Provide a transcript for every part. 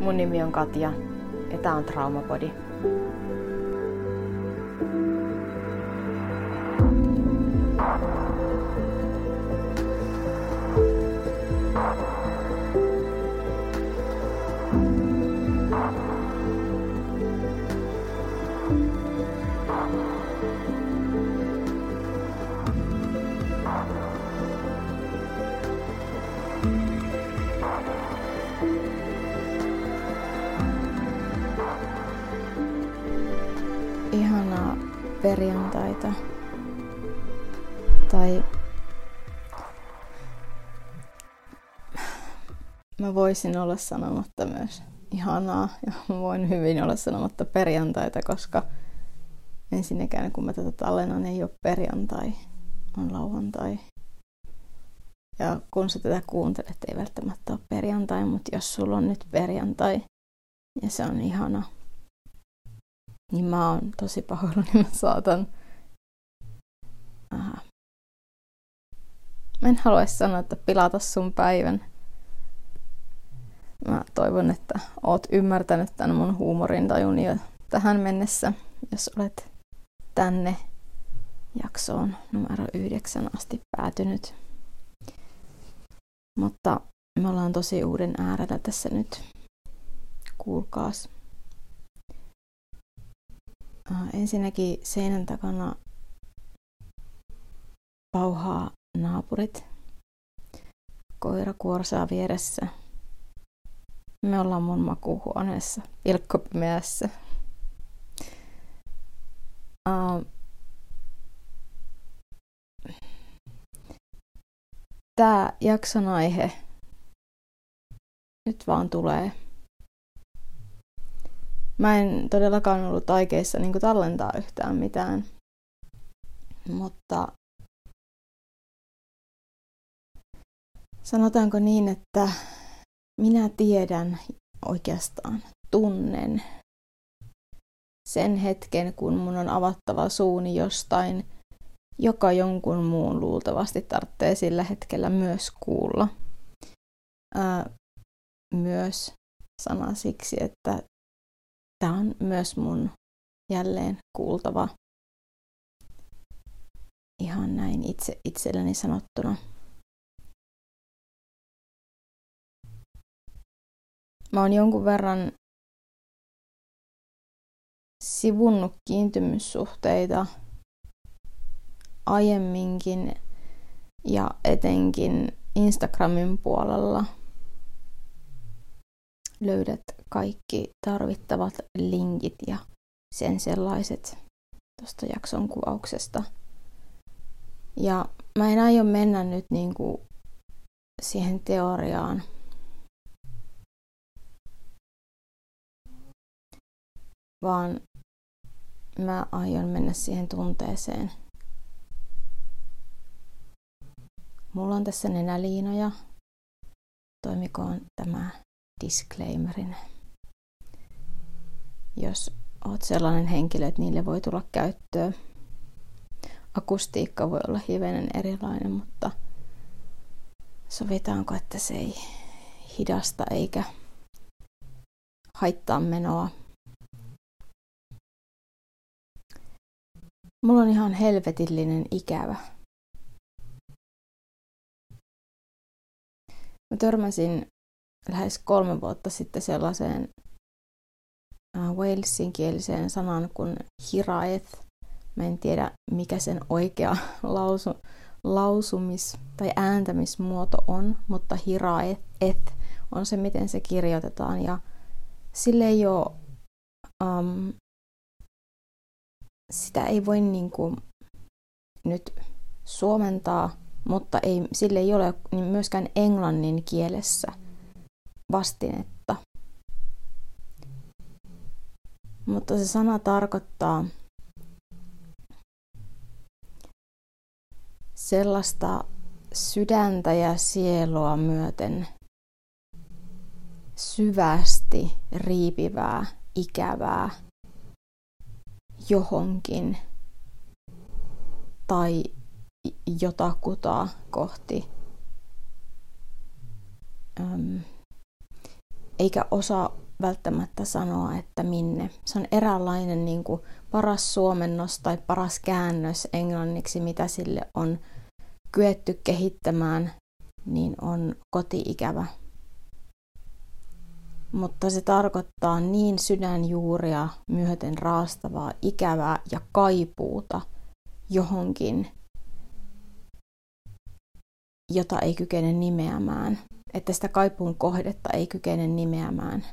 Mun nimi on Katja ja tää on Traumapodi. Perjantaita. Tai mä voisin olla sanomatta myös ihanaa ja mä voin hyvin olla sanomatta perjantaita, koska ensinnäkään kun mä tätä tallennan ei ole perjantai, on lauantai. Ja kun sä tätä kuuntelet, ei välttämättä ole perjantai, mutta jos sulla on nyt perjantai ja se on ihana, niin mä oon tosi pahoillani, mä saatan... Aha. Mä en haluaisi sanoa, että pilata sun päivän. Mä toivon, että oot ymmärtänyt tämän mun huumorintajun jo tähän mennessä, jos olet tänne jaksoon numero yhdeksän asti päätynyt. Mutta me ollaan tosi uuden äärellä tässä nyt. Kuulkaas. Ensinnäkin seinän takana pauhaa naapurit. Koira kuorsaa vieressä. Me ollaan mun makuuhuoneessa, pilkkopimeässä. Uh, Tämä jakson aihe nyt vaan tulee Mä en todellakaan ollut aikeissa niin tallentaa yhtään mitään, mutta sanotaanko niin, että minä tiedän oikeastaan, tunnen sen hetken, kun mun on avattava suuni jostain, joka jonkun muun luultavasti tarvitsee sillä hetkellä myös kuulla. Ää, myös sana siksi, että Tämä on myös mun jälleen kuultava ihan näin itse itselleni sanottuna. Mä oon jonkun verran sivunnut kiintymyssuhteita aiemminkin ja etenkin Instagramin puolella – löydät kaikki tarvittavat linkit ja sen sellaiset tuosta jakson kuvauksesta. Ja mä en aio mennä nyt niinku siihen teoriaan. Vaan mä aion mennä siihen tunteeseen. Mulla on tässä nenäliinoja. Toimikoon tämä disclaimerin. Jos oot sellainen henkilö, että niille voi tulla käyttöä. Akustiikka voi olla hivenen erilainen, mutta sovitaanko, että se ei hidasta eikä haittaa menoa. Mulla on ihan helvetillinen ikävä. Mä törmäsin lähes kolme vuotta sitten sellaiseen äh, Walesin sanan kuin hiraeth. Mä en tiedä, mikä sen oikea lausu, lausumis- tai ääntämismuoto on, mutta hiraeth et on se, miten se kirjoitetaan. Ja sille ei ole, um, sitä ei voi niin kuin nyt suomentaa, mutta ei, sille ei ole myöskään englannin kielessä – vastinetta. Mutta se sana tarkoittaa sellaista sydäntä ja sielua myöten syvästi riipivää, ikävää johonkin tai jotakuta kohti äm, eikä osaa välttämättä sanoa, että minne. Se on eräänlainen niin kuin paras suomennos tai paras käännös englanniksi, mitä sille on kyetty kehittämään, niin on kotiikävä. Mutta se tarkoittaa niin sydänjuuria myöten raastavaa, ikävää ja kaipuuta johonkin, jota ei kykene nimeämään. Että sitä kaipuun kohdetta ei kykene nimeämään.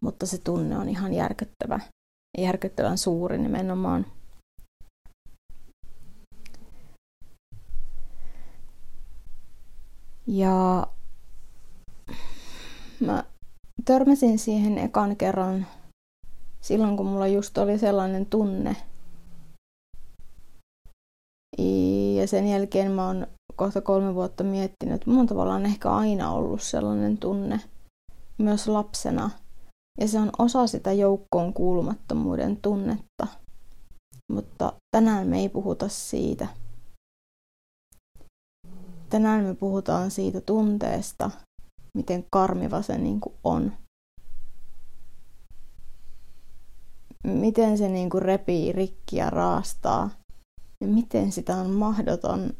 Mutta se tunne on ihan järkyttävä. Järkyttävän suuri nimenomaan. Ja mä törmäsin siihen ekan kerran silloin, kun mulla just oli sellainen tunne. Ja sen jälkeen mä oon kohta kolme vuotta miettinyt, että on tavallaan ehkä aina ollut sellainen tunne myös lapsena. Ja se on osa sitä joukkoon kuulumattomuuden tunnetta. Mutta tänään me ei puhuta siitä. Tänään me puhutaan siitä tunteesta, miten karmiva se niin kuin on. Miten se niin kuin repii rikki ja raastaa. Ja miten sitä on mahdoton,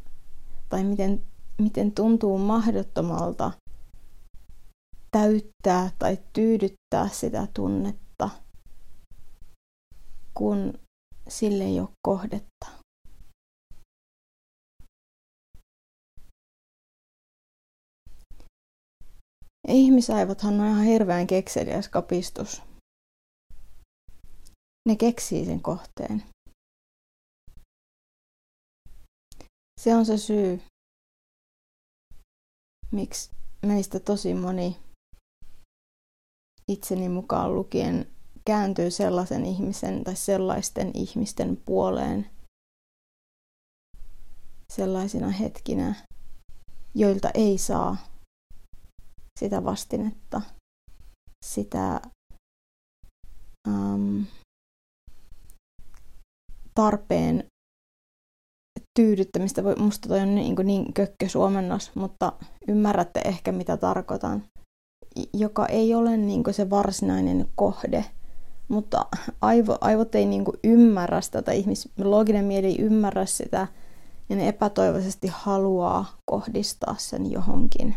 tai miten, miten tuntuu mahdottomalta täyttää tai tyydyttää sitä tunnetta, kun sille ei ole kohdetta. ihmisaivothan on ihan hirveän kekseliäs kapistus. Ne keksii sen kohteen. Se on se syy, miksi meistä tosi moni itseni mukaan lukien kääntyy sellaisen ihmisen tai sellaisten ihmisten puoleen sellaisina hetkinä, joilta ei saa sitä vastinetta, sitä um, tarpeen tyydyttämistä. Musta toi on niin, niin kökkösuomennos, mutta ymmärrätte ehkä mitä tarkoitan. Joka ei ole niin se varsinainen kohde, mutta aivo, aivot ei niin ymmärrä sitä, tai ihmis, looginen mieli ei ymmärrä sitä, ja ne epätoivoisesti haluaa kohdistaa sen johonkin.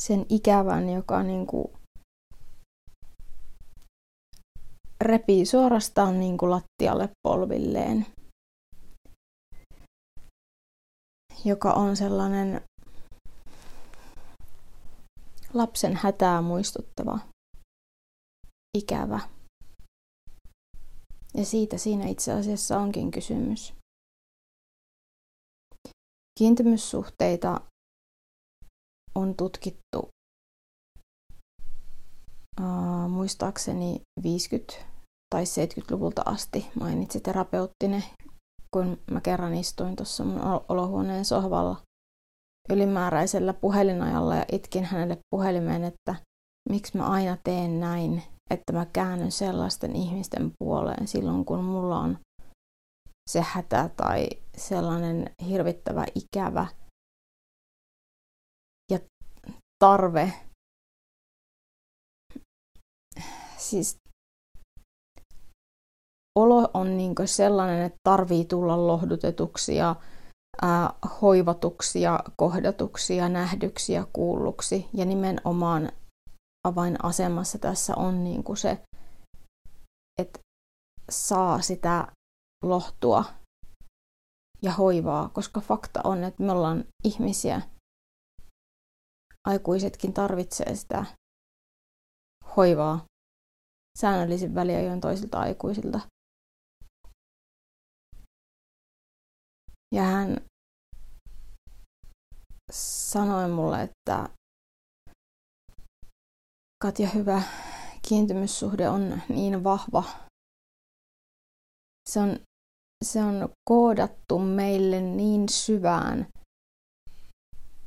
sen ikävän, joka niin kuin repii suorastaan niin kuin lattialle polvilleen. Joka on sellainen lapsen hätää muistuttava, ikävä. Ja siitä siinä itse asiassa onkin kysymys. Kiintymyssuhteita on tutkittu uh, muistaakseni 50- tai 70-luvulta asti. Mainitsi terapeuttinen, kun mä kerran istuin tuossa mun olohuoneen sohvalla ylimääräisellä puhelinajalla ja itkin hänelle puhelimeen, että miksi mä aina teen näin, että mä käännyn sellaisten ihmisten puoleen silloin, kun mulla on se hätä tai sellainen hirvittävä ikävä tarve. Siis olo on niin sellainen, että tarvii tulla lohdutetuksi ja ää, hoivatuksi ja kohdatuksi ja nähdyksi ja kuulluksi. Ja nimenomaan avainasemassa tässä on niin se, että saa sitä lohtua ja hoivaa, koska fakta on, että me ollaan ihmisiä, aikuisetkin tarvitsee sitä hoivaa säännöllisin väliajoin toisilta aikuisilta. Ja hän sanoi mulle, että Katja, hyvä kiintymyssuhde on niin vahva. Se on, se on koodattu meille niin syvään.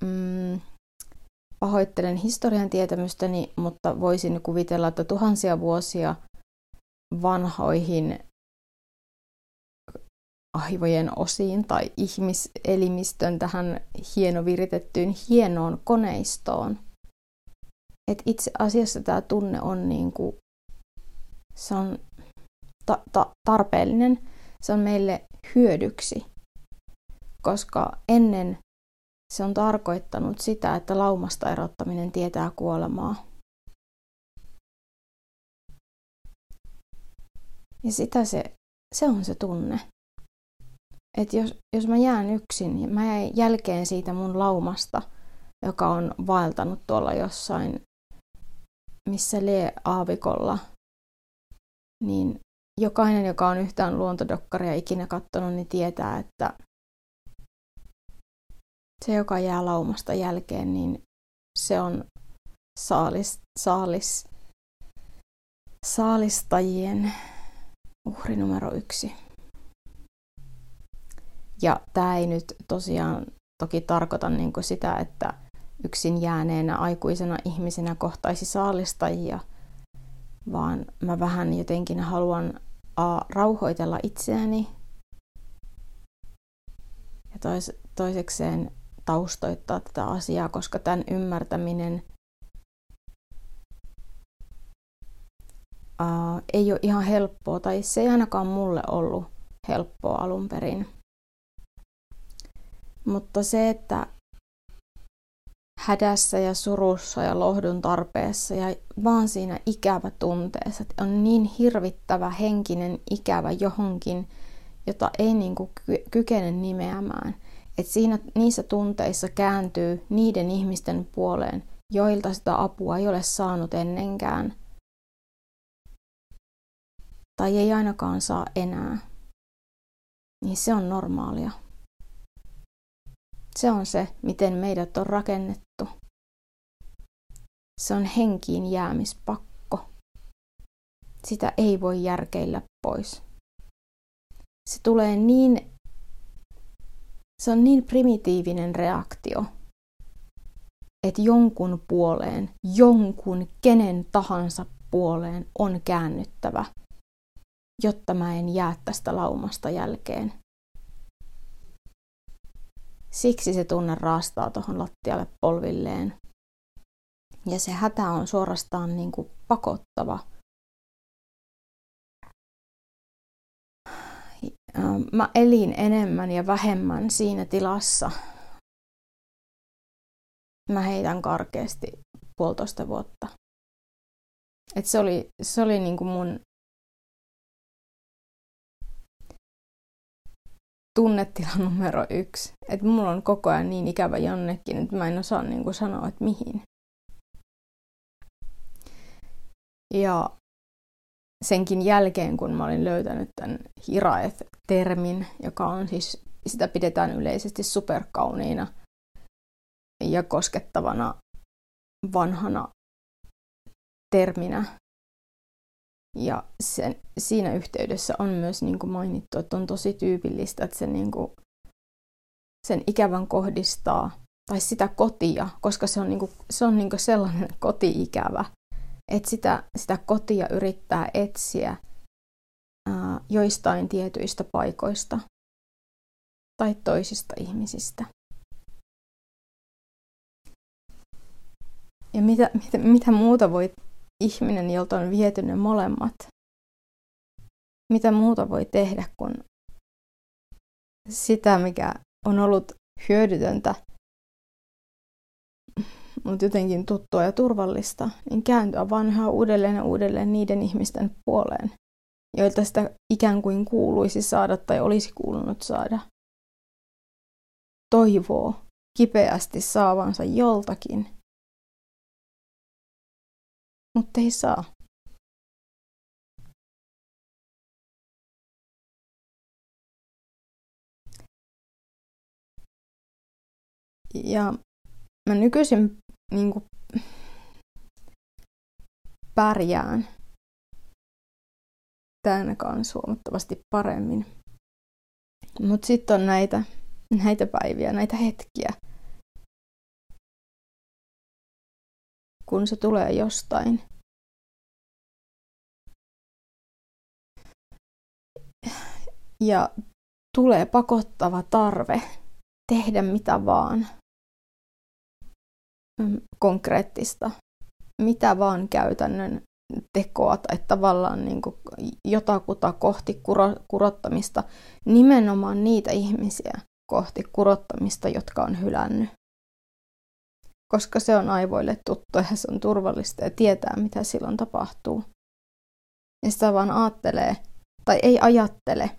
Mm, Pahoittelen historian tietämystäni, mutta voisin kuvitella, että tuhansia vuosia vanhoihin aivojen osiin tai ihmiselimistön tähän hienoviritettyyn hienoon koneistoon. Et itse asiassa tämä tunne on niin kuin, se on ta- ta- tarpeellinen, se on meille hyödyksi, koska ennen se on tarkoittanut sitä, että laumasta erottaminen tietää kuolemaa. Ja sitä se, se on se tunne. Että jos, jos mä jään yksin ja mä jäin jälkeen siitä mun laumasta, joka on vaeltanut tuolla jossain, missä lee aavikolla, niin jokainen, joka on yhtään luontodokkaria ikinä katsonut, niin tietää, että se, joka jää laumasta jälkeen, niin se on saalis, saalis, saalistajien uhri numero yksi. Ja tämä ei nyt tosiaan toki tarkoita niin sitä, että yksin jääneenä aikuisena ihmisenä kohtaisi saalistajia, vaan mä vähän jotenkin haluan a, rauhoitella itseäni ja tois, toisekseen taustoittaa tätä asiaa, koska tämän ymmärtäminen ää, ei ole ihan helppoa, tai se ei ainakaan mulle ollut helppoa alun perin. Mutta se, että hädässä ja surussa ja lohdun tarpeessa ja vaan siinä ikävä tunteessa, että on niin hirvittävä henkinen ikävä johonkin, jota ei niin kuin kykene nimeämään. Että siinä, niissä tunteissa kääntyy niiden ihmisten puoleen, joilta sitä apua ei ole saanut ennenkään. Tai ei ainakaan saa enää. Niin se on normaalia. Se on se, miten meidät on rakennettu. Se on henkiin jäämispakko. Sitä ei voi järkeillä pois. Se tulee niin, se on niin primitiivinen reaktio, että jonkun puoleen, jonkun kenen tahansa puoleen on käännyttävä, jotta mä en jää tästä laumasta jälkeen. Siksi se tunne raastaa tuohon lattialle polvilleen. Ja se hätä on suorastaan niin kuin pakottava. Mä elin enemmän ja vähemmän siinä tilassa. Mä heitän karkeasti puolitoista vuotta. Et se oli, se oli niin kuin mun tunnetila numero yksi. Että mulla on koko ajan niin ikävä jonnekin, että mä en osaa niin kuin sanoa, että mihin. Ja senkin jälkeen, kun mä olin löytänyt tämän hiraeth-termin, joka on siis, sitä pidetään yleisesti superkauniina ja koskettavana vanhana terminä. Ja sen, siinä yhteydessä on myös niin kuin mainittu, että on tosi tyypillistä, että se, niin kuin, sen ikävän kohdistaa, tai sitä kotia, koska se on, niin kuin, se on niin kuin sellainen koti-ikävä, että sitä, sitä kotia yrittää etsiä ää, joistain tietyistä paikoista tai toisista ihmisistä. Ja mitä, mitä, mitä muuta voi ihminen, jolta on viety ne molemmat, mitä muuta voi tehdä kuin sitä, mikä on ollut hyödytöntä, mutta jotenkin tuttua ja turvallista, niin kääntyä vaan yhä uudelleen ja uudelleen niiden ihmisten puoleen, joilta sitä ikään kuin kuuluisi saada tai olisi kuulunut saada. Toivoo kipeästi saavansa joltakin – mutta ei saa. Ja mä nykyisin niin kuin, pärjään tämän kanssa huomattavasti paremmin. Mutta sitten on näitä, näitä päiviä, näitä hetkiä, kun se tulee jostain. Ja tulee pakottava tarve tehdä mitä vaan konkreettista, mitä vaan käytännön tekoa tai tavallaan niin kuin jotakuta kohti kuro, kurottamista, nimenomaan niitä ihmisiä kohti kurottamista, jotka on hylännyt. Koska se on aivoille tuttu ja se on turvallista ja tietää, mitä silloin tapahtuu. Ja sitä vaan ajattelee, tai ei ajattele,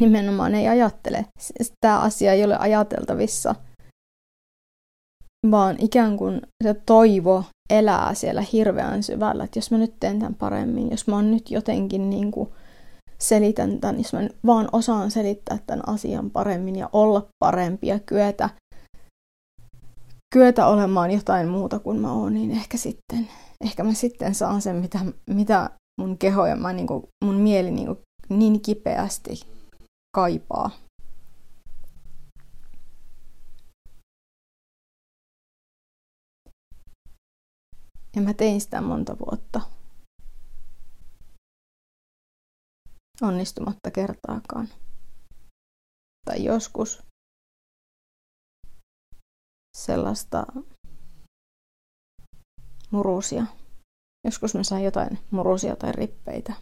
nimenomaan ei ajattele. Tämä asia ei ole ajateltavissa, vaan ikään kuin se toivo elää siellä hirveän syvällä, että jos mä nyt teen tämän paremmin, jos mä oon nyt jotenkin niin kuin selitän tämän, jos mä vaan osaan selittää tämän asian paremmin ja olla parempi ja kyetä, kyetä olemaan jotain muuta kuin mä oon, niin ehkä sitten, ehkä mä sitten saan sen, mitä, mitä mun keho ja mä, niin kuin, mun mieli niin, kuin, niin kipeästi kaipaa. Ja mä tein sitä monta vuotta. Onnistumatta kertaakaan. Tai joskus sellaista murusia. Joskus mä sain jotain murusia tai rippeitä.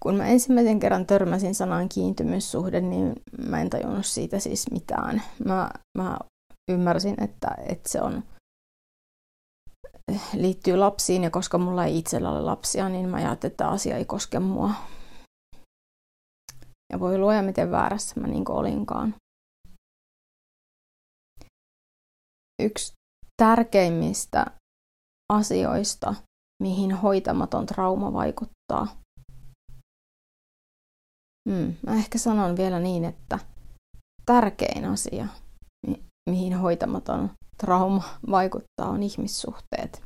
Kun mä ensimmäisen kerran törmäsin sanaan kiintymyssuhde, niin mä en tajunnut siitä siis mitään. Mä, mä ymmärsin, että, että se on liittyy lapsiin ja koska mulla ei itsellä ole lapsia, niin mä ajattelin, että asia ei koske mua. Ja voi luoja, miten väärässä mä niin olinkaan. Yksi tärkeimmistä asioista, mihin hoitamaton trauma vaikuttaa. Hmm, mä ehkä sanon vielä niin, että tärkein asia, mihin hoitamaton trauma vaikuttaa, on ihmissuhteet.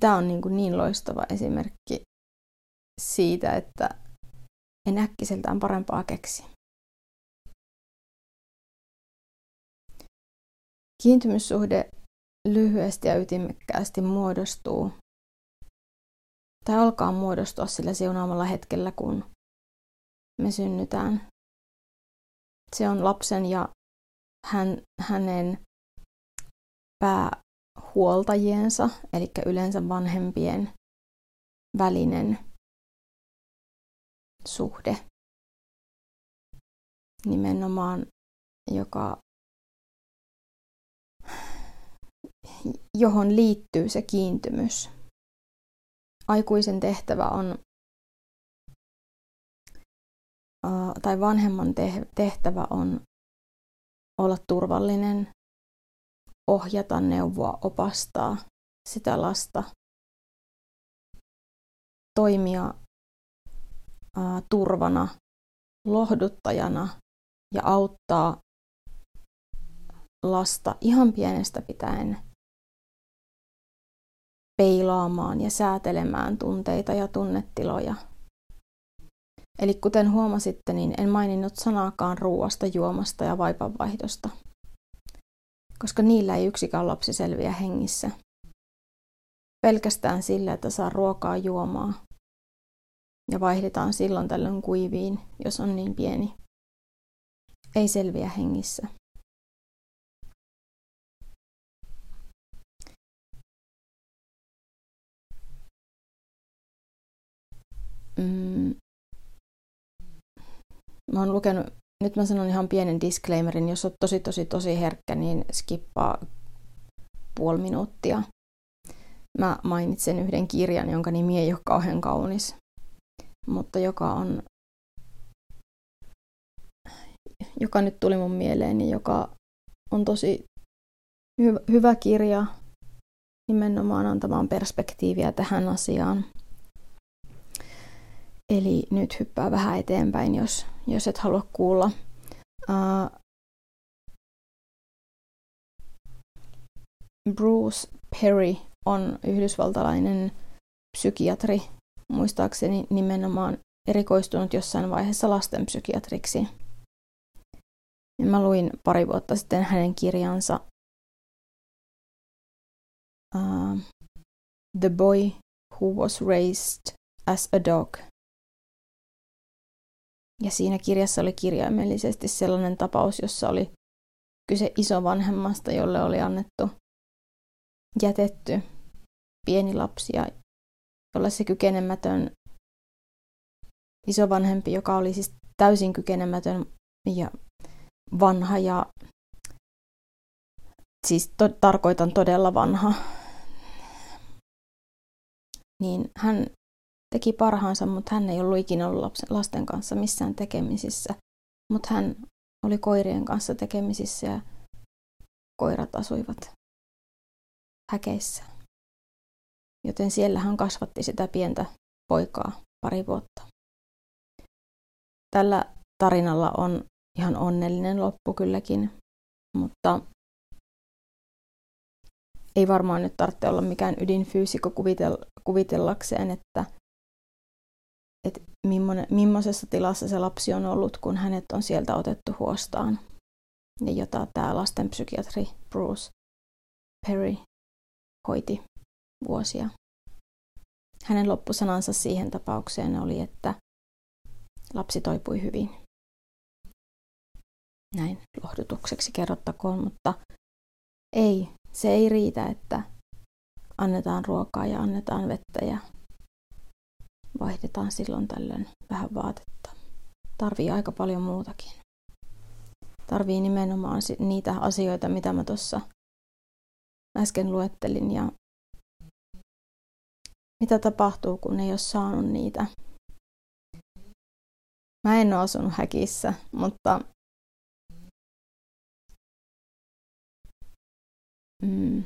Tämä on niin, kuin niin loistava esimerkki siitä, että en äkkiseltään parempaa keksi. Kiintymyssuhde lyhyesti ja ytimekkäästi muodostuu tai alkaa muodostua sillä siunaamalla hetkellä, kun me synnytään. Se on lapsen ja hän, hänen päähuoltajiensa, eli yleensä vanhempien välinen suhde nimenomaan, joka, johon liittyy se kiintymys. Aikuisen tehtävä on, tai vanhemman tehtävä on olla turvallinen, ohjata, neuvoa, opastaa sitä lasta, toimia turvana, lohduttajana ja auttaa lasta ihan pienestä pitäen peilaamaan ja säätelemään tunteita ja tunnetiloja – Eli kuten huomasitte, niin en maininnut sanaakaan ruuasta, juomasta ja vaipanvaihdosta, koska niillä ei yksikään lapsi selviä hengissä. Pelkästään sillä, että saa ruokaa juomaa ja vaihdetaan silloin tällöin kuiviin, jos on niin pieni. Ei selviä hengissä. Mm, Mä oon lukenut, nyt mä sanon ihan pienen disclaimerin, jos oot tosi tosi tosi herkkä, niin skippaa puoli minuuttia. Mä mainitsen yhden kirjan, jonka nimi ei ole kauhean kaunis, mutta joka on, joka nyt tuli mun mieleeni, joka on tosi hy- hyvä kirja nimenomaan antamaan perspektiiviä tähän asiaan. Eli nyt hyppää vähän eteenpäin, jos, jos et halua kuulla. Uh, Bruce Perry on yhdysvaltalainen psykiatri, muistaakseni nimenomaan erikoistunut jossain vaiheessa lastenpsykiatriksi. Ja mä luin pari vuotta sitten hänen kirjansa uh, The Boy Who Was Raised as a Dog. Ja siinä kirjassa oli kirjaimellisesti sellainen tapaus, jossa oli kyse isovanhemmasta, jolle oli annettu jätetty pieni lapsi ja jolle se kykenemätön isovanhempi, joka oli siis täysin kykenemätön ja vanha ja siis to, tarkoitan todella vanha, niin hän teki parhaansa, mutta hän ei ollut ikinä ollut lasten kanssa missään tekemisissä. Mutta hän oli koirien kanssa tekemisissä ja koirat asuivat häkeissä. Joten siellä hän kasvatti sitä pientä poikaa pari vuotta. Tällä tarinalla on ihan onnellinen loppu kylläkin, mutta ei varmaan nyt tarvitse olla mikään ydinfyysikko kuvitellakseen, että, että millaisessa tilassa se lapsi on ollut, kun hänet on sieltä otettu huostaan. Ja jota tämä lastenpsykiatri Bruce Perry hoiti vuosia. Hänen loppusanansa siihen tapaukseen oli, että lapsi toipui hyvin. Näin lohdutukseksi kerrottakoon, mutta ei, se ei riitä, että annetaan ruokaa ja annetaan vettä ja vaihdetaan silloin tällöin vähän vaatetta. Tarvii aika paljon muutakin. Tarvii nimenomaan niitä asioita, mitä mä tuossa äsken luettelin ja mitä tapahtuu, kun ei ole saanut niitä. Mä en ole asunut häkissä, mutta mm,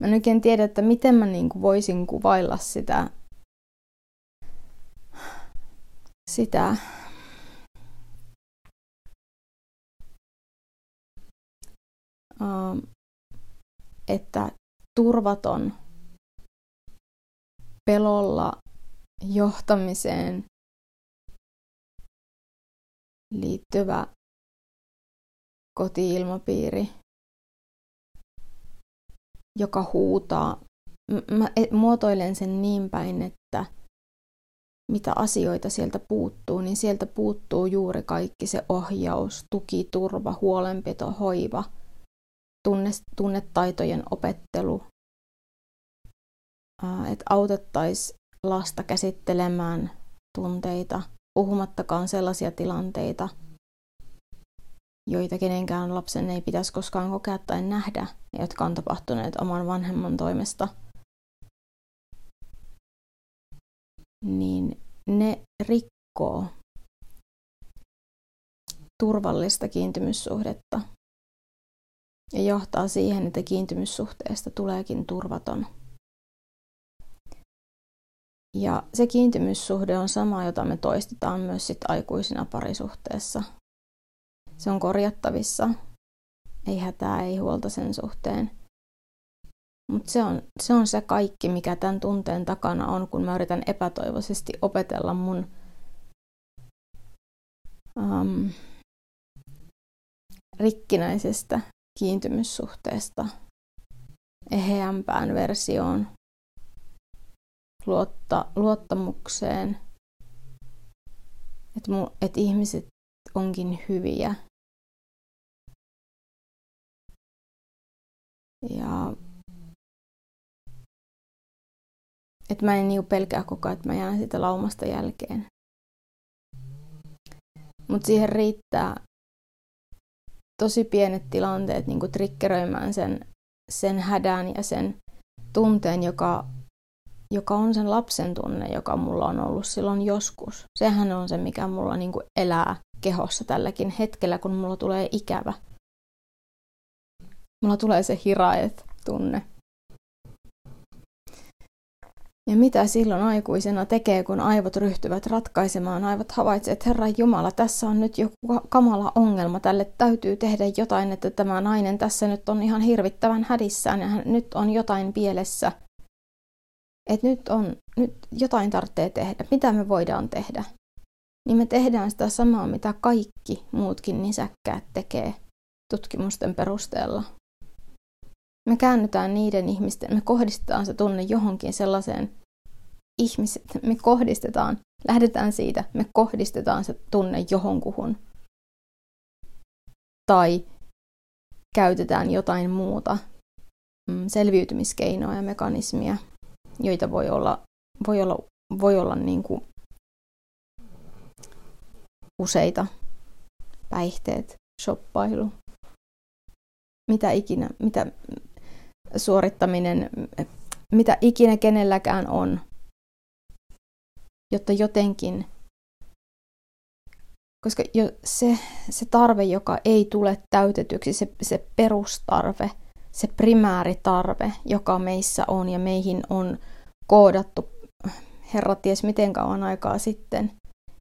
mä en oikein tiedä, että miten mä niin kuin voisin kuvailla sitä, sitä. Uh, että turvaton pelolla johtamiseen liittyvä kotiilmapiiri, joka huutaa. Mä e, muotoilen sen niin päin, että mitä asioita sieltä puuttuu, niin sieltä puuttuu juuri kaikki se ohjaus, tuki, turva, huolenpito, hoiva, tunne, tunnetaitojen opettelu, että autettaisiin lasta käsittelemään tunteita, puhumattakaan sellaisia tilanteita, joita kenenkään lapsen ei pitäisi koskaan kokea tai nähdä, jotka on tapahtuneet oman vanhemman toimesta, niin ne rikkoo turvallista kiintymyssuhdetta ja johtaa siihen, että kiintymyssuhteesta tuleekin turvaton. Ja se kiintymyssuhde on sama, jota me toistetaan myös sit aikuisina parisuhteessa. Se on korjattavissa. Ei hätää, ei huolta sen suhteen. Mutta se on, se on se kaikki, mikä tämän tunteen takana on, kun mä yritän epätoivoisesti opetella mun um, rikkinäisestä kiintymyssuhteesta eheämpään versioon luotta, luottamukseen, että et ihmiset onkin hyviä. Ja että mä en niinku pelkää koko ajan, että mä jään sitä laumasta jälkeen. Mutta siihen riittää tosi pienet tilanteet niinku triggeröimään sen, sen hädän ja sen tunteen, joka joka on sen lapsen tunne, joka mulla on ollut silloin joskus. Sehän on se, mikä mulla niin kuin elää kehossa tälläkin hetkellä, kun mulla tulee ikävä. Mulla tulee se hiraet tunne. Ja mitä silloin aikuisena tekee, kun aivot ryhtyvät ratkaisemaan, aivot havaitsevat, että Herra Jumala, tässä on nyt joku kamala ongelma, tälle täytyy tehdä jotain, että tämä nainen tässä nyt on ihan hirvittävän hädissään ja nyt on jotain pielessä – että nyt, on, nyt jotain tarvitsee tehdä, mitä me voidaan tehdä, niin me tehdään sitä samaa, mitä kaikki muutkin nisäkkäät tekee tutkimusten perusteella. Me käännytään niiden ihmisten, me kohdistetaan se tunne johonkin sellaiseen ihmiset, me kohdistetaan, lähdetään siitä, me kohdistetaan se tunne johonkuhun. Tai käytetään jotain muuta mm, selviytymiskeinoa ja mekanismia, joita voi olla, voi olla, voi olla niin kuin useita. Päihteet, shoppailu, mitä ikinä, mitä suorittaminen, mitä ikinä kenelläkään on, jotta jotenkin, koska jo se, se tarve, joka ei tule täytetyksi, se, se perustarve, se primääritarve, joka meissä on ja meihin on koodattu, herra ties miten kauan aikaa sitten,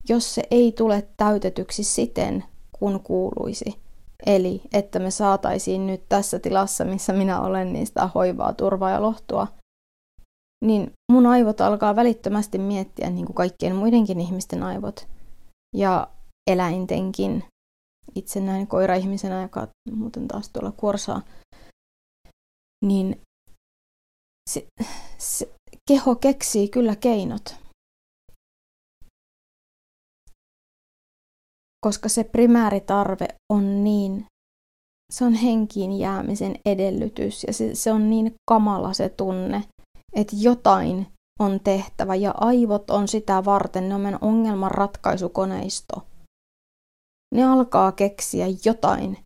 jos se ei tule täytetyksi siten, kun kuuluisi, eli että me saataisiin nyt tässä tilassa, missä minä olen, niin sitä hoivaa, turvaa ja lohtua, niin mun aivot alkaa välittömästi miettiä, niin kuin kaikkien muidenkin ihmisten aivot ja eläintenkin. Itse näin koira-ihmisenä, joka muuten taas tuolla kuorsaa, niin se, se, keho keksii kyllä keinot. Koska se primääritarve on niin, se on henkiin jäämisen edellytys ja se, se on niin kamala se tunne, että jotain on tehtävä ja aivot on sitä varten, ne on meidän ongelmanratkaisukoneisto. Ne alkaa keksiä jotain,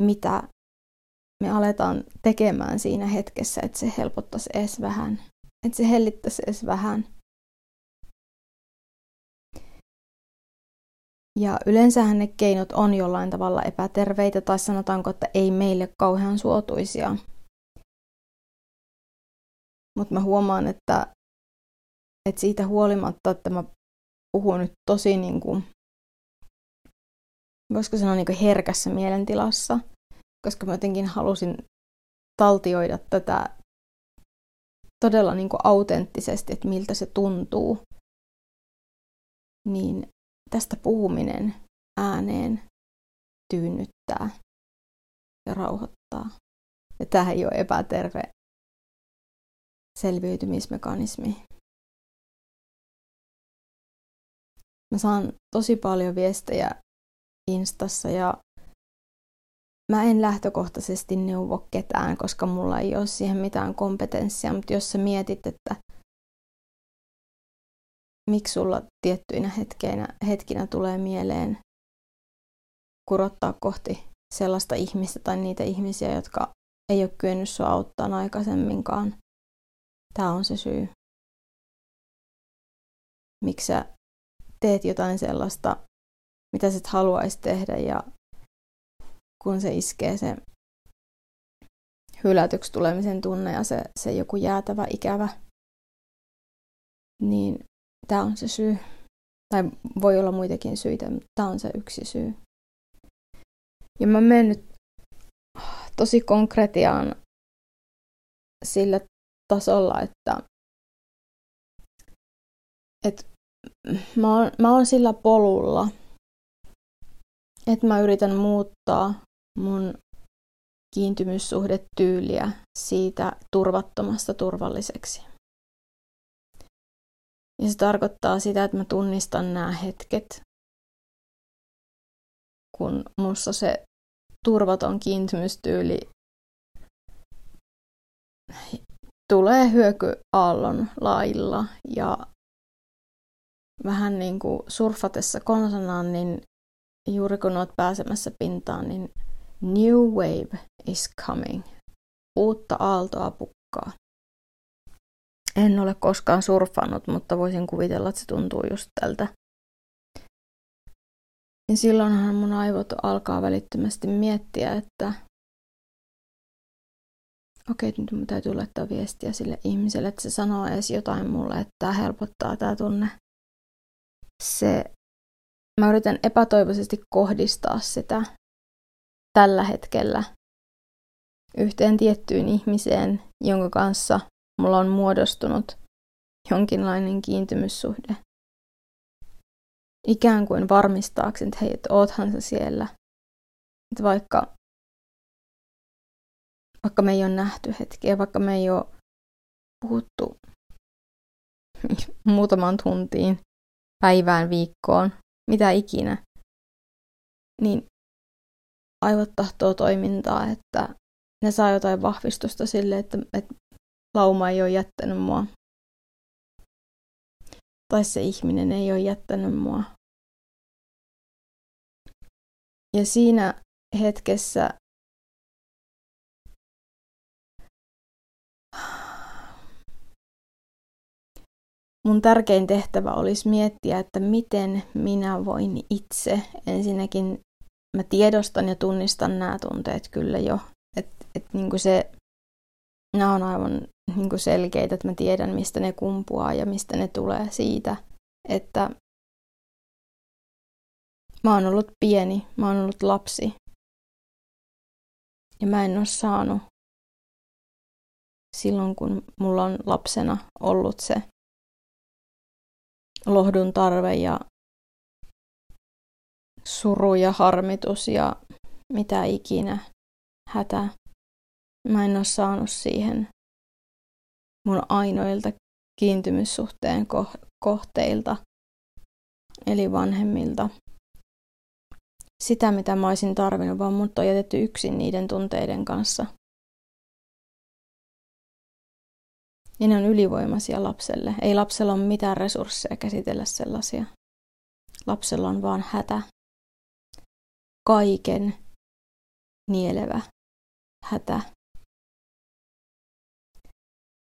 mitä me aletaan tekemään siinä hetkessä, että se helpottaisi edes vähän, että se hellittäisi edes vähän. Ja yleensähän ne keinot on jollain tavalla epäterveitä tai sanotaanko, että ei meille kauhean suotuisia. Mutta mä huomaan, että, että siitä huolimatta, että mä puhun nyt tosi niin kuin, voisiko sanoa niin kuin herkässä mielentilassa, koska mä jotenkin halusin taltioida tätä todella niin kuin autenttisesti, että miltä se tuntuu, niin tästä puhuminen ääneen tyynnyttää ja rauhoittaa. Ja tämähän ei ole epäterve selviytymismekanismi. Mä saan tosi paljon viestejä Instassa ja mä en lähtökohtaisesti neuvo ketään, koska mulla ei ole siihen mitään kompetenssia, mutta jos sä mietit, että miksi sulla tiettyinä hetkeinä, hetkinä tulee mieleen kurottaa kohti sellaista ihmistä tai niitä ihmisiä, jotka ei ole kyennyt sua auttaa aikaisemminkaan, Tämä on se syy. Miksi sä teet jotain sellaista, mitä sä haluaisi tehdä ja kun se iskee se hylätyksi tulemisen tunne ja se, se joku jäätävä ikävä, niin tämä on se syy. Tai voi olla muitakin syitä, mutta tämä on se yksi syy. Ja mä menen nyt tosi konkretiaan sillä tasolla, että, että mä, oon, mä oon sillä polulla, että mä yritän muuttaa mun kiintymyssuhdetyyliä siitä turvattomasta turvalliseksi. Ja se tarkoittaa sitä, että mä tunnistan nämä hetket, kun musta se turvaton kiintymystyyli tulee hyökyaallon lailla ja vähän niin kuin surfatessa konsonaan, niin juuri kun olet pääsemässä pintaan, niin new wave is coming. Uutta aaltoa pukkaa. En ole koskaan surffannut, mutta voisin kuvitella, että se tuntuu just tältä. Ja silloinhan mun aivot alkaa välittömästi miettiä, että okei, nyt mun täytyy laittaa viestiä sille ihmiselle, että se sanoo edes jotain mulle, että tämä helpottaa tämä tunne. Se, mä yritän epätoivoisesti kohdistaa sitä tällä hetkellä yhteen tiettyyn ihmiseen, jonka kanssa mulla on muodostunut jonkinlainen kiintymyssuhde. Ikään kuin varmistaakseni, että hei, että oothan sä siellä. Että vaikka vaikka me ei ole nähty hetkeä, vaikka me ei ole puhuttu muutaman tuntiin, päivään, viikkoon, mitä ikinä, niin aivot tahtoo toimintaa, että ne saa jotain vahvistusta sille, että, että lauma ei ole jättänyt mua. Tai se ihminen ei ole jättänyt mua. Ja siinä hetkessä mun tärkein tehtävä olisi miettiä, että miten minä voin itse. Ensinnäkin mä tiedostan ja tunnistan nämä tunteet kyllä jo. Että et niin se, nämä on aivan niin selkeitä, että mä tiedän, mistä ne kumpuaa ja mistä ne tulee siitä, että mä oon ollut pieni, mä oon ollut lapsi. Ja mä en ole saanut silloin, kun mulla on lapsena ollut se lohdun tarve ja suru ja harmitus ja mitä ikinä hätä. Mä en ole saanut siihen mun ainoilta kiintymyssuhteen kohteilta, eli vanhemmilta. Sitä, mitä mä olisin tarvinnut, vaan mut on jätetty yksin niiden tunteiden kanssa. Ja ne on ylivoimaisia lapselle. Ei lapsella ole mitään resursseja käsitellä sellaisia. Lapsella on vaan hätä. Kaiken nielevä hätä.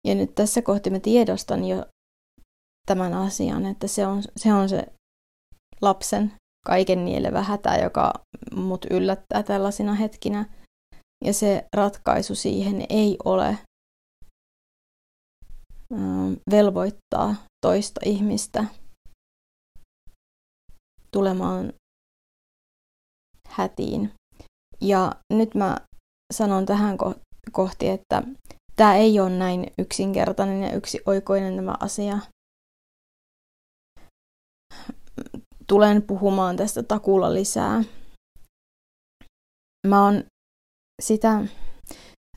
Ja nyt tässä kohti mä tiedostan jo tämän asian, että se on se, on se lapsen kaiken nielevä hätä, joka mut yllättää tällaisina hetkinä. Ja se ratkaisu siihen ei ole velvoittaa toista ihmistä tulemaan hätiin. Ja nyt mä sanon tähän kohti, että tämä ei ole näin yksinkertainen ja yksi oikoinen tämä asia. Tulen puhumaan tästä takulla lisää. Mä oon sitä,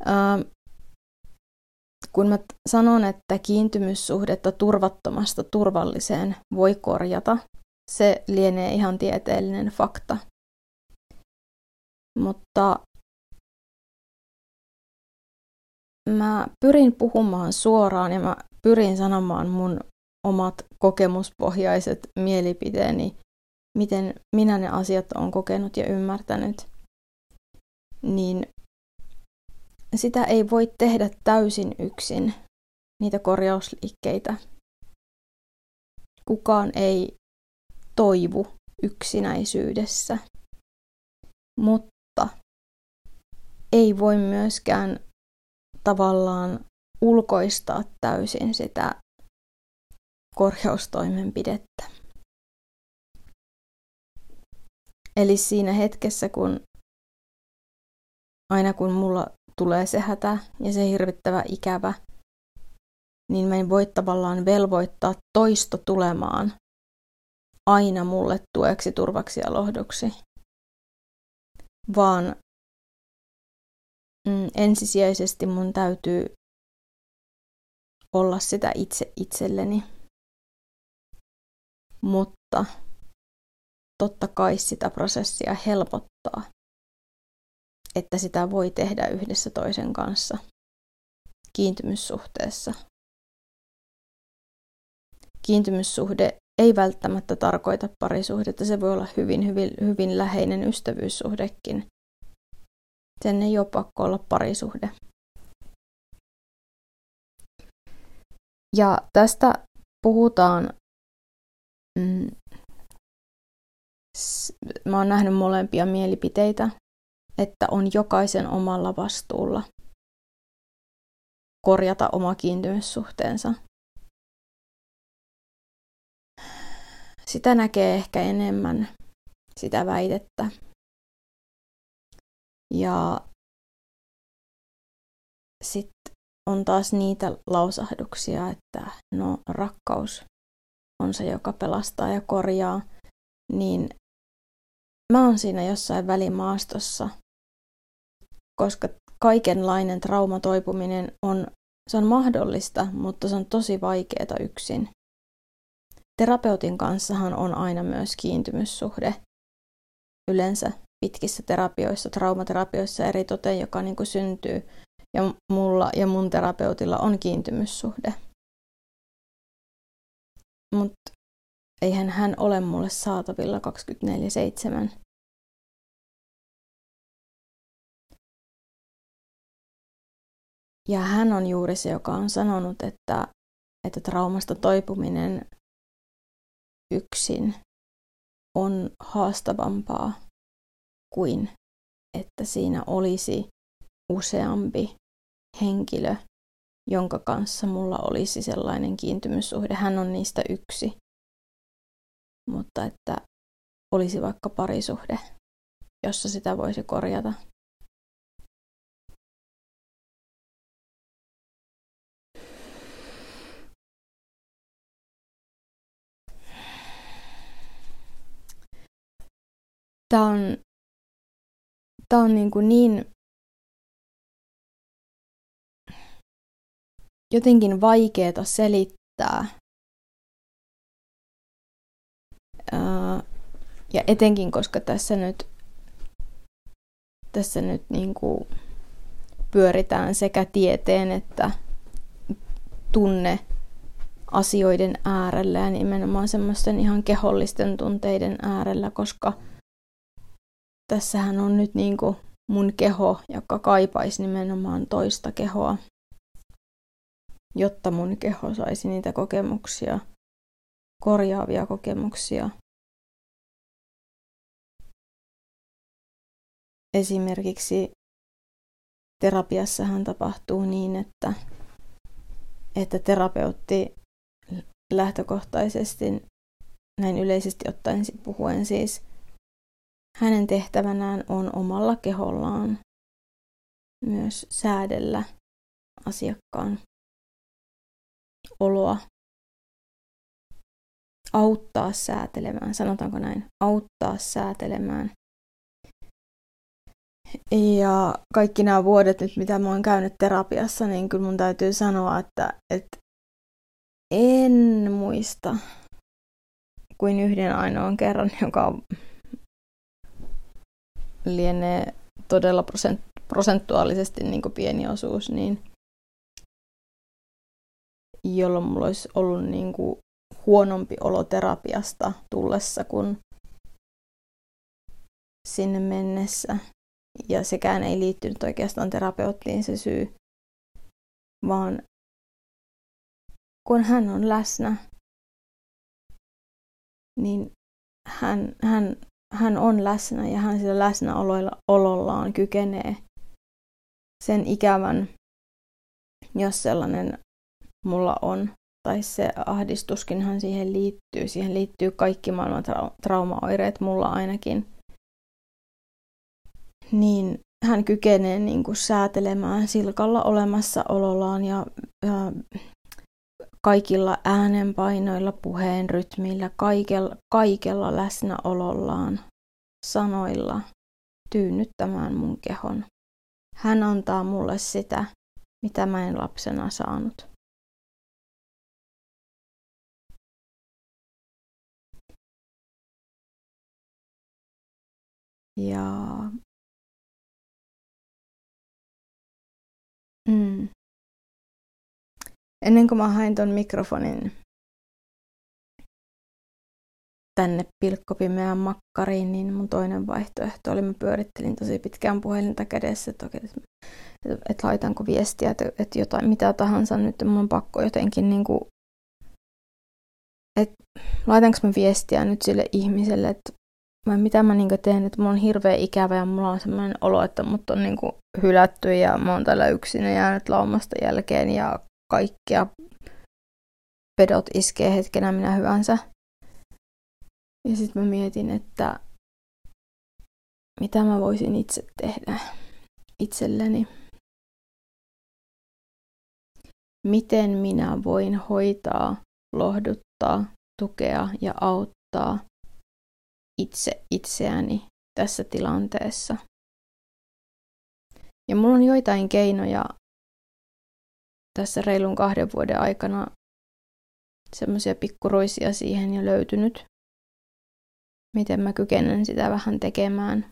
ää, kun mä sanon, että kiintymyssuhdetta turvattomasta turvalliseen voi korjata, se lienee ihan tieteellinen fakta. Mutta mä pyrin puhumaan suoraan ja mä pyrin sanomaan mun omat kokemuspohjaiset mielipiteeni, miten minä ne asiat on kokenut ja ymmärtänyt, niin sitä ei voi tehdä täysin yksin, niitä korjausliikkeitä. Kukaan ei toivu yksinäisyydessä, mutta ei voi myöskään tavallaan ulkoistaa täysin sitä korjaustoimenpidettä. Eli siinä hetkessä, kun aina kun mulla tulee se hätä ja se hirvittävä ikävä, niin mä en voi tavallaan velvoittaa toista tulemaan aina mulle tueksi, turvaksi ja lohduksi, vaan mm, ensisijaisesti mun täytyy olla sitä itse itselleni. Mutta totta kai sitä prosessia helpottaa, että sitä voi tehdä yhdessä toisen kanssa kiintymyssuhteessa. Kiintymyssuhde ei välttämättä tarkoita parisuhdetta, se voi olla hyvin, hyvin, hyvin läheinen ystävyyssuhdekin. Sen ei ole pakko olla parisuhde. Ja tästä puhutaan, mm, mä oon nähnyt molempia mielipiteitä, että on jokaisen omalla vastuulla korjata oma kiintymyssuhteensa. Sitä näkee ehkä enemmän, sitä väitettä. Ja sitten on taas niitä lausahduksia, että no rakkaus on se, joka pelastaa ja korjaa, niin mä oon siinä jossain välimaastossa, koska kaikenlainen traumatoipuminen on, se on mahdollista, mutta se on tosi vaikeaa yksin. terapeutin kanssahan on aina myös kiintymyssuhde. Yleensä pitkissä terapioissa, traumaterapioissa eri toteen, joka niin kuin syntyy. Ja mulla ja mun terapeutilla on kiintymyssuhde. Mutta eihän hän ole mulle saatavilla 24-7. Ja hän on juuri se, joka on sanonut, että, että traumasta toipuminen yksin on haastavampaa kuin että siinä olisi useampi henkilö, jonka kanssa mulla olisi sellainen kiintymyssuhde. Hän on niistä yksi. Mutta että olisi vaikka parisuhde, jossa sitä voisi korjata. Tämä on, tämä on niin, kuin niin jotenkin vaikeaa selittää. Ja etenkin, koska tässä nyt, tässä nyt niin kuin pyöritään sekä tieteen että tunne asioiden äärellä ja nimenomaan semmoisten ihan kehollisten tunteiden äärellä, koska tässähän on nyt niin kuin mun keho, joka kaipaisi nimenomaan toista kehoa, jotta mun keho saisi niitä kokemuksia, korjaavia kokemuksia. Esimerkiksi terapiassahan tapahtuu niin, että, että terapeutti lähtökohtaisesti, näin yleisesti ottaen puhuen siis, hänen tehtävänään on omalla kehollaan myös säädellä asiakkaan oloa, auttaa säätelemään, sanotaanko näin, auttaa säätelemään. Ja kaikki nämä vuodet nyt, mitä mä oon käynyt terapiassa, niin kyllä mun täytyy sanoa, että, että en muista kuin yhden ainoan kerran, joka on lienee todella prosent, prosentuaalisesti niin pieni osuus, niin jolloin mulla olisi ollut niin kuin huonompi olo terapiasta tullessa kuin sinne mennessä. Ja sekään ei liittynyt oikeastaan terapeuttiin se syy, vaan kun hän on läsnä, niin hän, hän hän on läsnä ja hän sillä läsnäolollaan kykenee sen ikävän, jos sellainen mulla on, tai se ahdistuskinhan siihen liittyy. Siihen liittyy kaikki maailman tra- traumaoireet mulla ainakin. Niin hän kykenee niin kuin säätelemään silkalla olemassaolollaan ja, ja kaikilla äänenpainoilla, puheen rytmillä, kaikella, kaikella läsnäolollaan, sanoilla tyynnyttämään mun kehon. Hän antaa mulle sitä, mitä mä en lapsena saanut. Ja mm ennen kuin mä hain ton mikrofonin tänne pilkkopimeään makkariin, niin mun toinen vaihtoehto oli, mä pyörittelin tosi pitkään puhelinta kädessä, että, että, että laitanko viestiä, että, että jotain, mitä tahansa nyt, mun on pakko jotenkin niin kuin, että laitanko mä viestiä nyt sille ihmiselle, että mä, mitä mä niin teen, että mulla on hirveä ikävä ja mulla on sellainen olo, että mut on niin hylätty ja mä oon täällä yksin ja jäänyt laumasta jälkeen ja kaikkia pedot iskee hetkenä minä hyvänsä. Ja sitten mä mietin, että mitä mä voisin itse tehdä itselleni. Miten minä voin hoitaa, lohduttaa, tukea ja auttaa itse itseäni tässä tilanteessa. Ja mulla on joitain keinoja tässä reilun kahden vuoden aikana semmoisia pikkuroisia siihen jo löytynyt. Miten mä kykenen sitä vähän tekemään.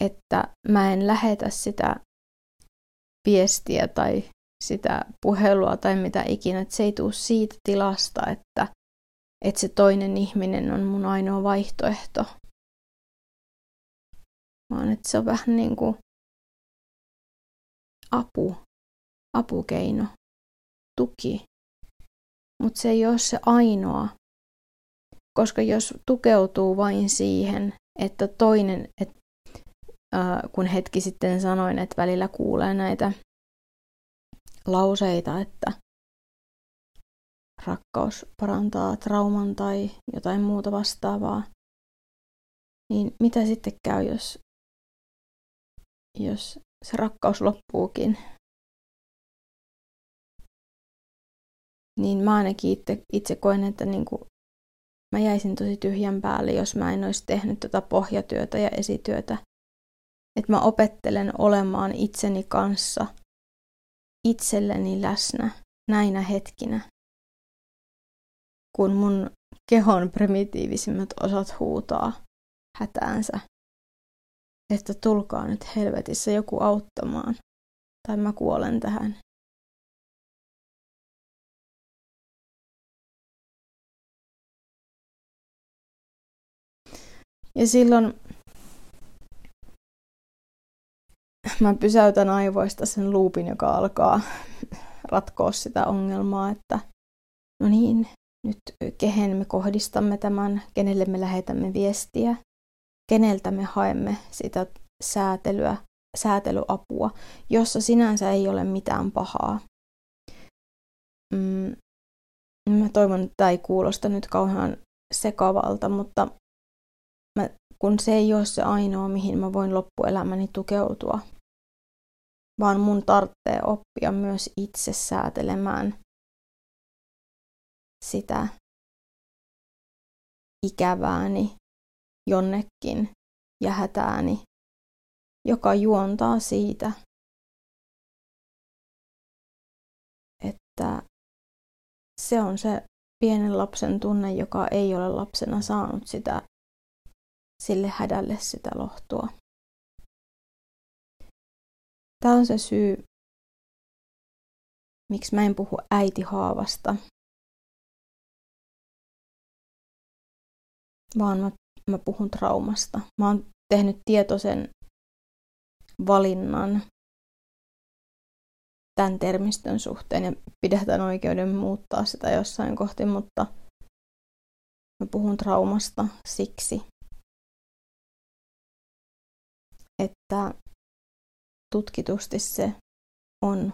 Että mä en lähetä sitä viestiä tai sitä puhelua tai mitä ikinä, että se ei tule siitä tilasta, että, että se toinen ihminen on mun ainoa vaihtoehto. Vaan että se on vähän niin kuin apu, apukeino, tuki. Mutta se ei ole se ainoa, koska jos tukeutuu vain siihen, että toinen, et, äh, kun hetki sitten sanoin, että välillä kuulee näitä lauseita, että rakkaus parantaa trauman tai jotain muuta vastaavaa, niin mitä sitten käy, jos, jos se rakkaus loppuukin? Niin mä ainakin itse, itse koen, että niin kuin mä jäisin tosi tyhjän päälle, jos mä en olisi tehnyt tätä pohjatyötä ja esityötä. Että mä opettelen olemaan itseni kanssa – itselleni läsnä näinä hetkinä, kun mun kehon primitiivisimmät osat huutaa hätäänsä, että tulkaa nyt helvetissä joku auttamaan, tai mä kuolen tähän. Ja silloin mä pysäytän aivoista sen luupin, joka alkaa ratkoa sitä ongelmaa, että no niin, nyt kehen me kohdistamme tämän, kenelle me lähetämme viestiä, keneltä me haemme sitä säätelyä, säätelyapua, jossa sinänsä ei ole mitään pahaa. Mm, mä toivon, että tämä ei kuulosta nyt kauhean sekavalta, mutta mä, kun se ei ole se ainoa, mihin mä voin loppuelämäni tukeutua, vaan mun tarvitsee oppia myös itse säätelemään sitä ikävääni jonnekin ja hätääni, joka juontaa siitä, että se on se pienen lapsen tunne, joka ei ole lapsena saanut sitä sille hädälle sitä lohtua. Tämä on se syy, miksi mä en puhu äitihaavasta, vaan mä, mä puhun traumasta. Mä oon tehnyt tietoisen valinnan tämän termistön suhteen ja pidetään oikeuden muuttaa sitä jossain kohti, mutta mä puhun traumasta siksi, että tutkitusti se on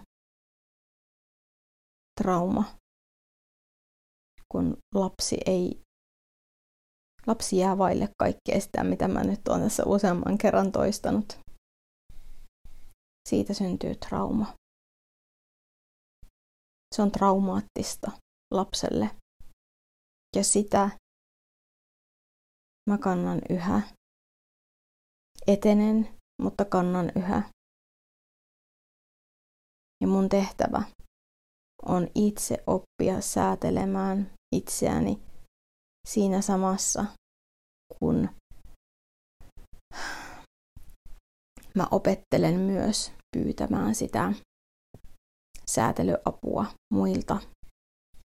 trauma, kun lapsi ei lapsi jää vaille kaikkea sitä, mitä mä nyt olen tässä useamman kerran toistanut. Siitä syntyy trauma. Se on traumaattista lapselle. Ja sitä mä kannan yhä. Etenen, mutta kannan yhä. Ja mun tehtävä on itse oppia säätelemään itseäni siinä samassa, kun mä opettelen myös pyytämään sitä säätelyapua muilta,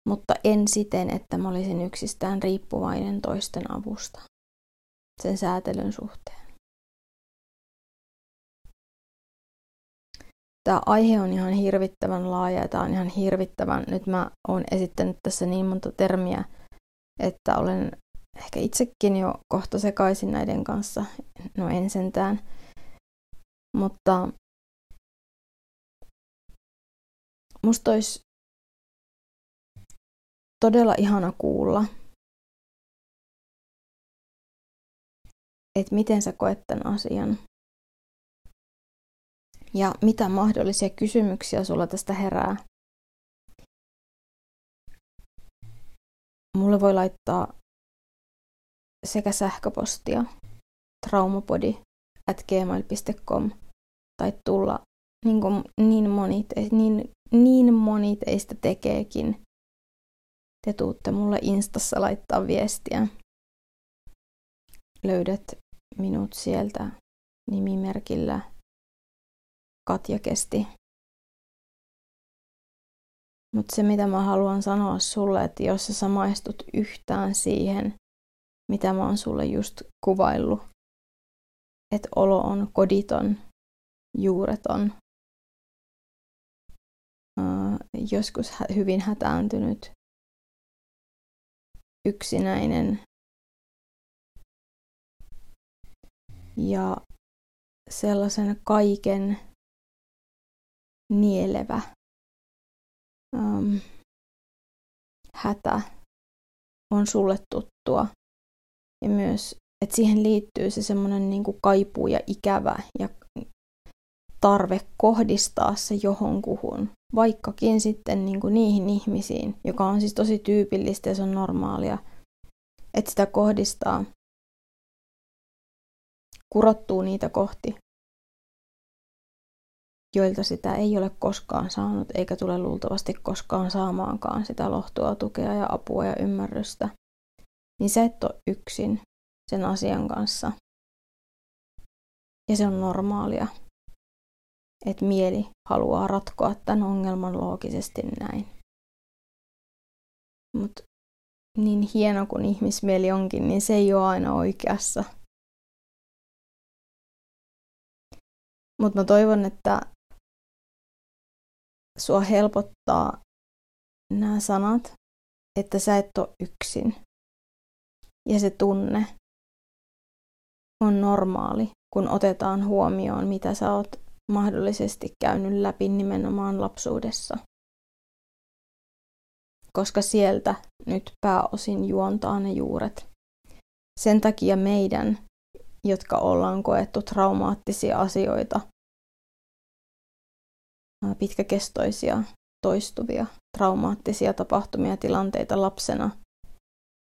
mutta en siten, että mä olisin yksistään riippuvainen toisten avusta sen säätelyn suhteen. tämä aihe on ihan hirvittävän laaja ja tämä on ihan hirvittävän, nyt mä oon esittänyt tässä niin monta termiä, että olen ehkä itsekin jo kohta sekaisin näiden kanssa, no en sentään, mutta musta olisi todella ihana kuulla, että miten sä koet tämän asian. Ja mitä mahdollisia kysymyksiä sulla tästä herää? Mulle voi laittaa sekä sähköpostia traumapodi at gmail.com tai tulla niin, kuin niin, moni, niin, niin moni teistä tekeekin. Te tuutte mulle Instassa laittaa viestiä. Löydät minut sieltä nimimerkillä Katja Kesti. Mutta se, mitä mä haluan sanoa sulle, että jos sä samaistut yhtään siihen, mitä mä oon sulle just kuvaillut, että olo on koditon, juureton, joskus hyvin hätääntynyt, yksinäinen ja sellaisen kaiken nielevä um, hätä on sulle tuttua. Ja myös, että siihen liittyy se semmoinen niin kaipuu ja ikävä ja tarve kohdistaa se johonkuhun, vaikkakin sitten niin kuin niihin ihmisiin, joka on siis tosi tyypillistä ja se on normaalia, että sitä kohdistaa, kurottuu niitä kohti, joilta sitä ei ole koskaan saanut eikä tule luultavasti koskaan saamaankaan sitä lohtua, tukea ja apua ja ymmärrystä, niin sä et ole yksin sen asian kanssa. Ja se on normaalia, että mieli haluaa ratkoa tämän ongelman loogisesti näin. Mutta niin hieno kuin ihmismieli onkin, niin se ei ole aina oikeassa. Mutta mä toivon, että sua helpottaa nämä sanat, että sä et ole yksin. Ja se tunne on normaali, kun otetaan huomioon, mitä sä oot mahdollisesti käynyt läpi nimenomaan lapsuudessa. Koska sieltä nyt pääosin juontaa ne juuret. Sen takia meidän, jotka ollaan koettu traumaattisia asioita pitkäkestoisia, toistuvia, traumaattisia tapahtumia tilanteita lapsena.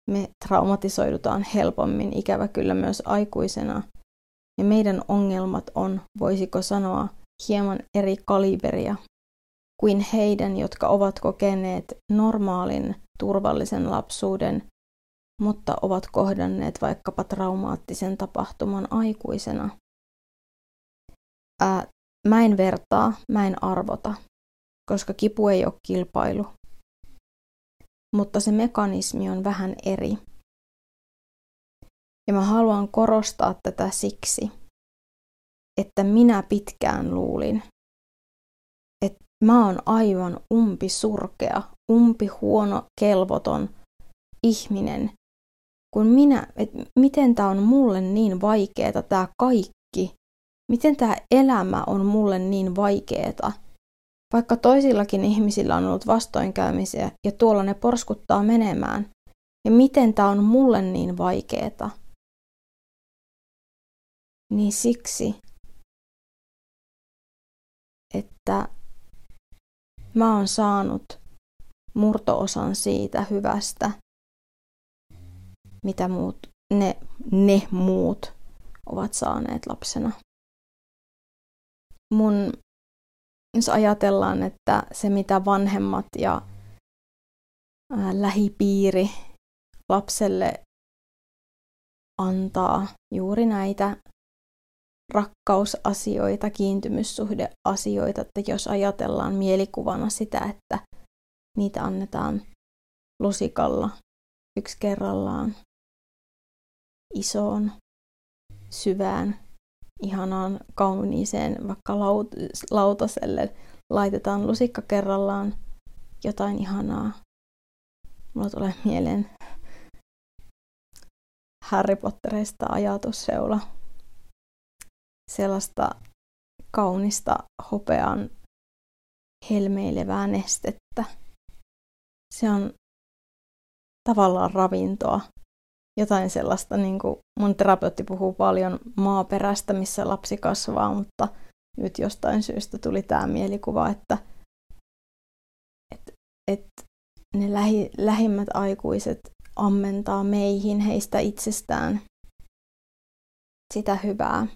Me traumatisoidutaan helpommin, ikävä kyllä myös aikuisena. Ja meidän ongelmat on, voisiko sanoa, hieman eri kaliberia kuin heidän, jotka ovat kokeneet normaalin, turvallisen lapsuuden, mutta ovat kohdanneet vaikkapa traumaattisen tapahtuman aikuisena. Ää, Mä en vertaa, mä en arvota, koska kipu ei ole kilpailu. Mutta se mekanismi on vähän eri. Ja mä haluan korostaa tätä siksi, että minä pitkään luulin, että mä oon aivan umpi surkea, umpi huono, kelvoton ihminen, kun minä, että miten tämä on mulle niin vaikeeta tämä kaikki, miten tämä elämä on mulle niin vaikeeta. Vaikka toisillakin ihmisillä on ollut vastoinkäymisiä ja tuolla ne porskuttaa menemään. Ja miten tämä on mulle niin vaikeeta. Niin siksi, että mä oon saanut murtoosan siitä hyvästä, mitä muut, ne, ne muut ovat saaneet lapsena mun, jos ajatellaan, että se mitä vanhemmat ja lähipiiri lapselle antaa juuri näitä rakkausasioita, kiintymyssuhdeasioita, että jos ajatellaan mielikuvana sitä, että niitä annetaan lusikalla yksi kerrallaan isoon, syvään ihanaan kauniiseen vaikka laut- lautaselle laitetaan lusikka kerrallaan jotain ihanaa. Mulla tulee mieleen Harry Potterista ajatusseula. Sellaista kaunista hopean helmeilevää nestettä. Se on tavallaan ravintoa jotain sellaista, niin kuin mun terapeutti puhuu paljon maaperästä, missä lapsi kasvaa, mutta nyt jostain syystä tuli tämä mielikuva, että, että, että ne lähi, lähimmät aikuiset ammentaa meihin heistä itsestään sitä hyvää.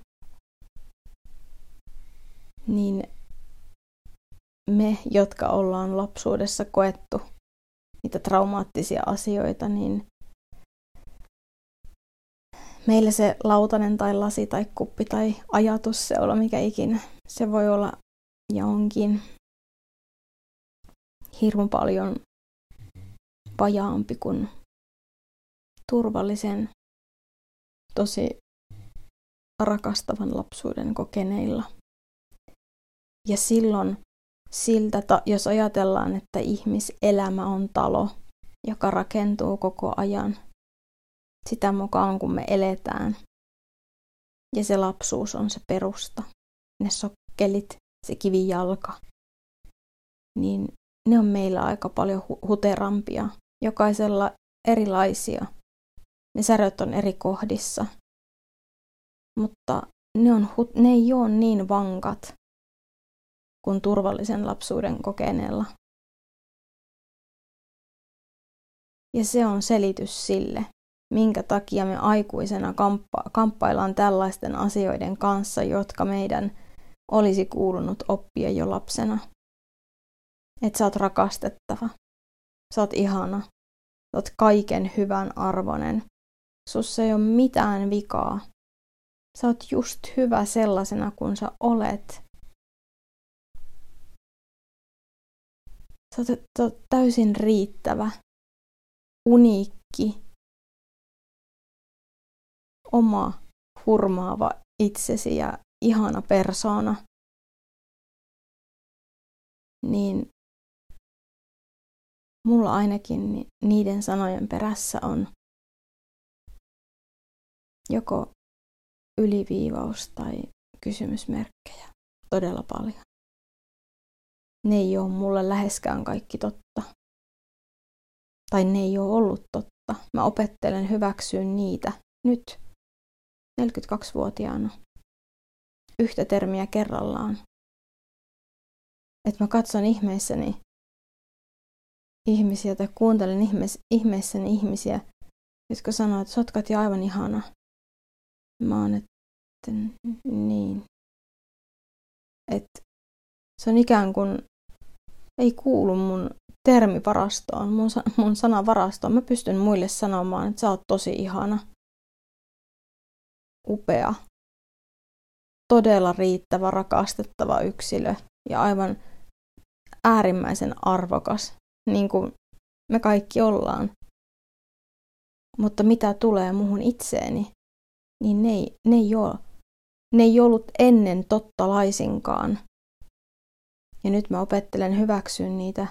Niin me, jotka ollaan lapsuudessa koettu niitä traumaattisia asioita, niin meillä se lautanen tai lasi tai kuppi tai ajatus, se olla mikä ikinä, se voi olla ja onkin hirmu paljon vajaampi kuin turvallisen, tosi rakastavan lapsuuden kokeneilla. Ja silloin siltä, jos ajatellaan, että ihmiselämä on talo, joka rakentuu koko ajan sitä mukaan, kun me eletään. Ja se lapsuus on se perusta, ne sokkelit, se kivijalka. Niin ne on meillä aika paljon huterampia. Jokaisella erilaisia. Ne säröt on eri kohdissa. Mutta ne, on, ne ei ole niin vankat kuin turvallisen lapsuuden kokeneella. Ja se on selitys sille, minkä takia me aikuisena kamppa- kamppaillaan tällaisten asioiden kanssa, jotka meidän olisi kuulunut oppia jo lapsena. Että sä oot rakastettava, sä oot ihana, sä oot kaiken hyvän arvonen, sussa ei ole mitään vikaa. Sä oot just hyvä sellaisena kuin sä olet. Sä oot, oot täysin riittävä, uniikki, oma hurmaava itsesi ja ihana persoona, niin mulla ainakin niiden sanojen perässä on joko yliviivaus tai kysymysmerkkejä todella paljon. Ne ei ole mulle läheskään kaikki totta. Tai ne ei ole ollut totta. Mä opettelen hyväksyyn niitä nyt 42-vuotiaana yhtä termiä kerrallaan. Että mä katson ihmeissäni ihmisiä tai kuuntelen ihmeis, ihmeissäni ihmisiä, jotka sanoo, että sotkat ja aivan ihana. Mä oon, että niin. Että se on ikään kuin ei kuulu mun termivarastoon, mun, mun sanavarastoon. Mä pystyn muille sanomaan, että sä oot tosi ihana, upea, todella riittävä, rakastettava yksilö ja aivan äärimmäisen arvokas, niin kuin me kaikki ollaan. Mutta mitä tulee muhun itseeni, niin ne ei, ne ei, ole, ne ei ollut ennen totta laisinkaan. Ja nyt mä opettelen hyväksyä niitä,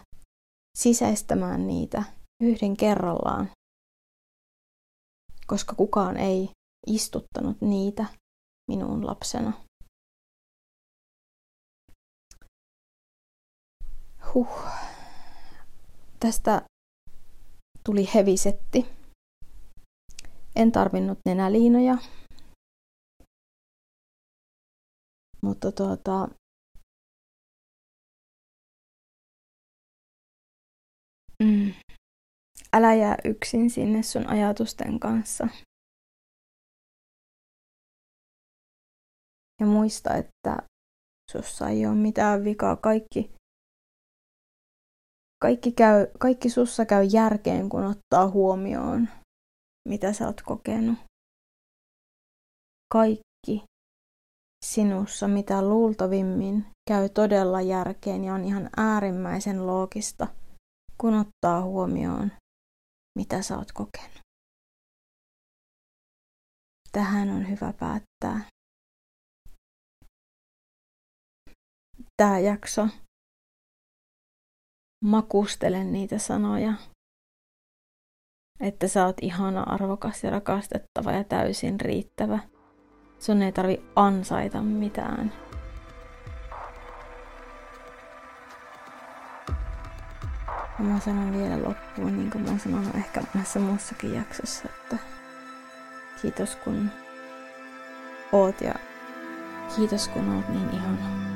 sisäistämään niitä yhden kerrallaan, koska kukaan ei istuttanut niitä minun lapsena. Huh. Tästä tuli hevisetti. En tarvinnut nenäliinoja. Mutta tuota, mm, älä jää yksin sinne sun ajatusten kanssa. Ja muista, että sussa ei ole mitään vikaa. Kaikki kaikki, käy, kaikki sussa käy järkeen, kun ottaa huomioon, mitä sä oot kokenut. Kaikki sinussa, mitä luultavimmin, käy todella järkeen ja on ihan äärimmäisen loogista, kun ottaa huomioon, mitä sä oot kokenut. Tähän on hyvä päättää. Tämä jakso makustelen niitä sanoja. Että sä oot ihana, arvokas ja rakastettava ja täysin riittävä. Sun ei tarvi ansaita mitään. Ja mä sanon vielä loppuun, niin kuin mä sanon ehkä monessa muussakin jaksossa, että kiitos kun oot ja kiitos kun oot niin ihana.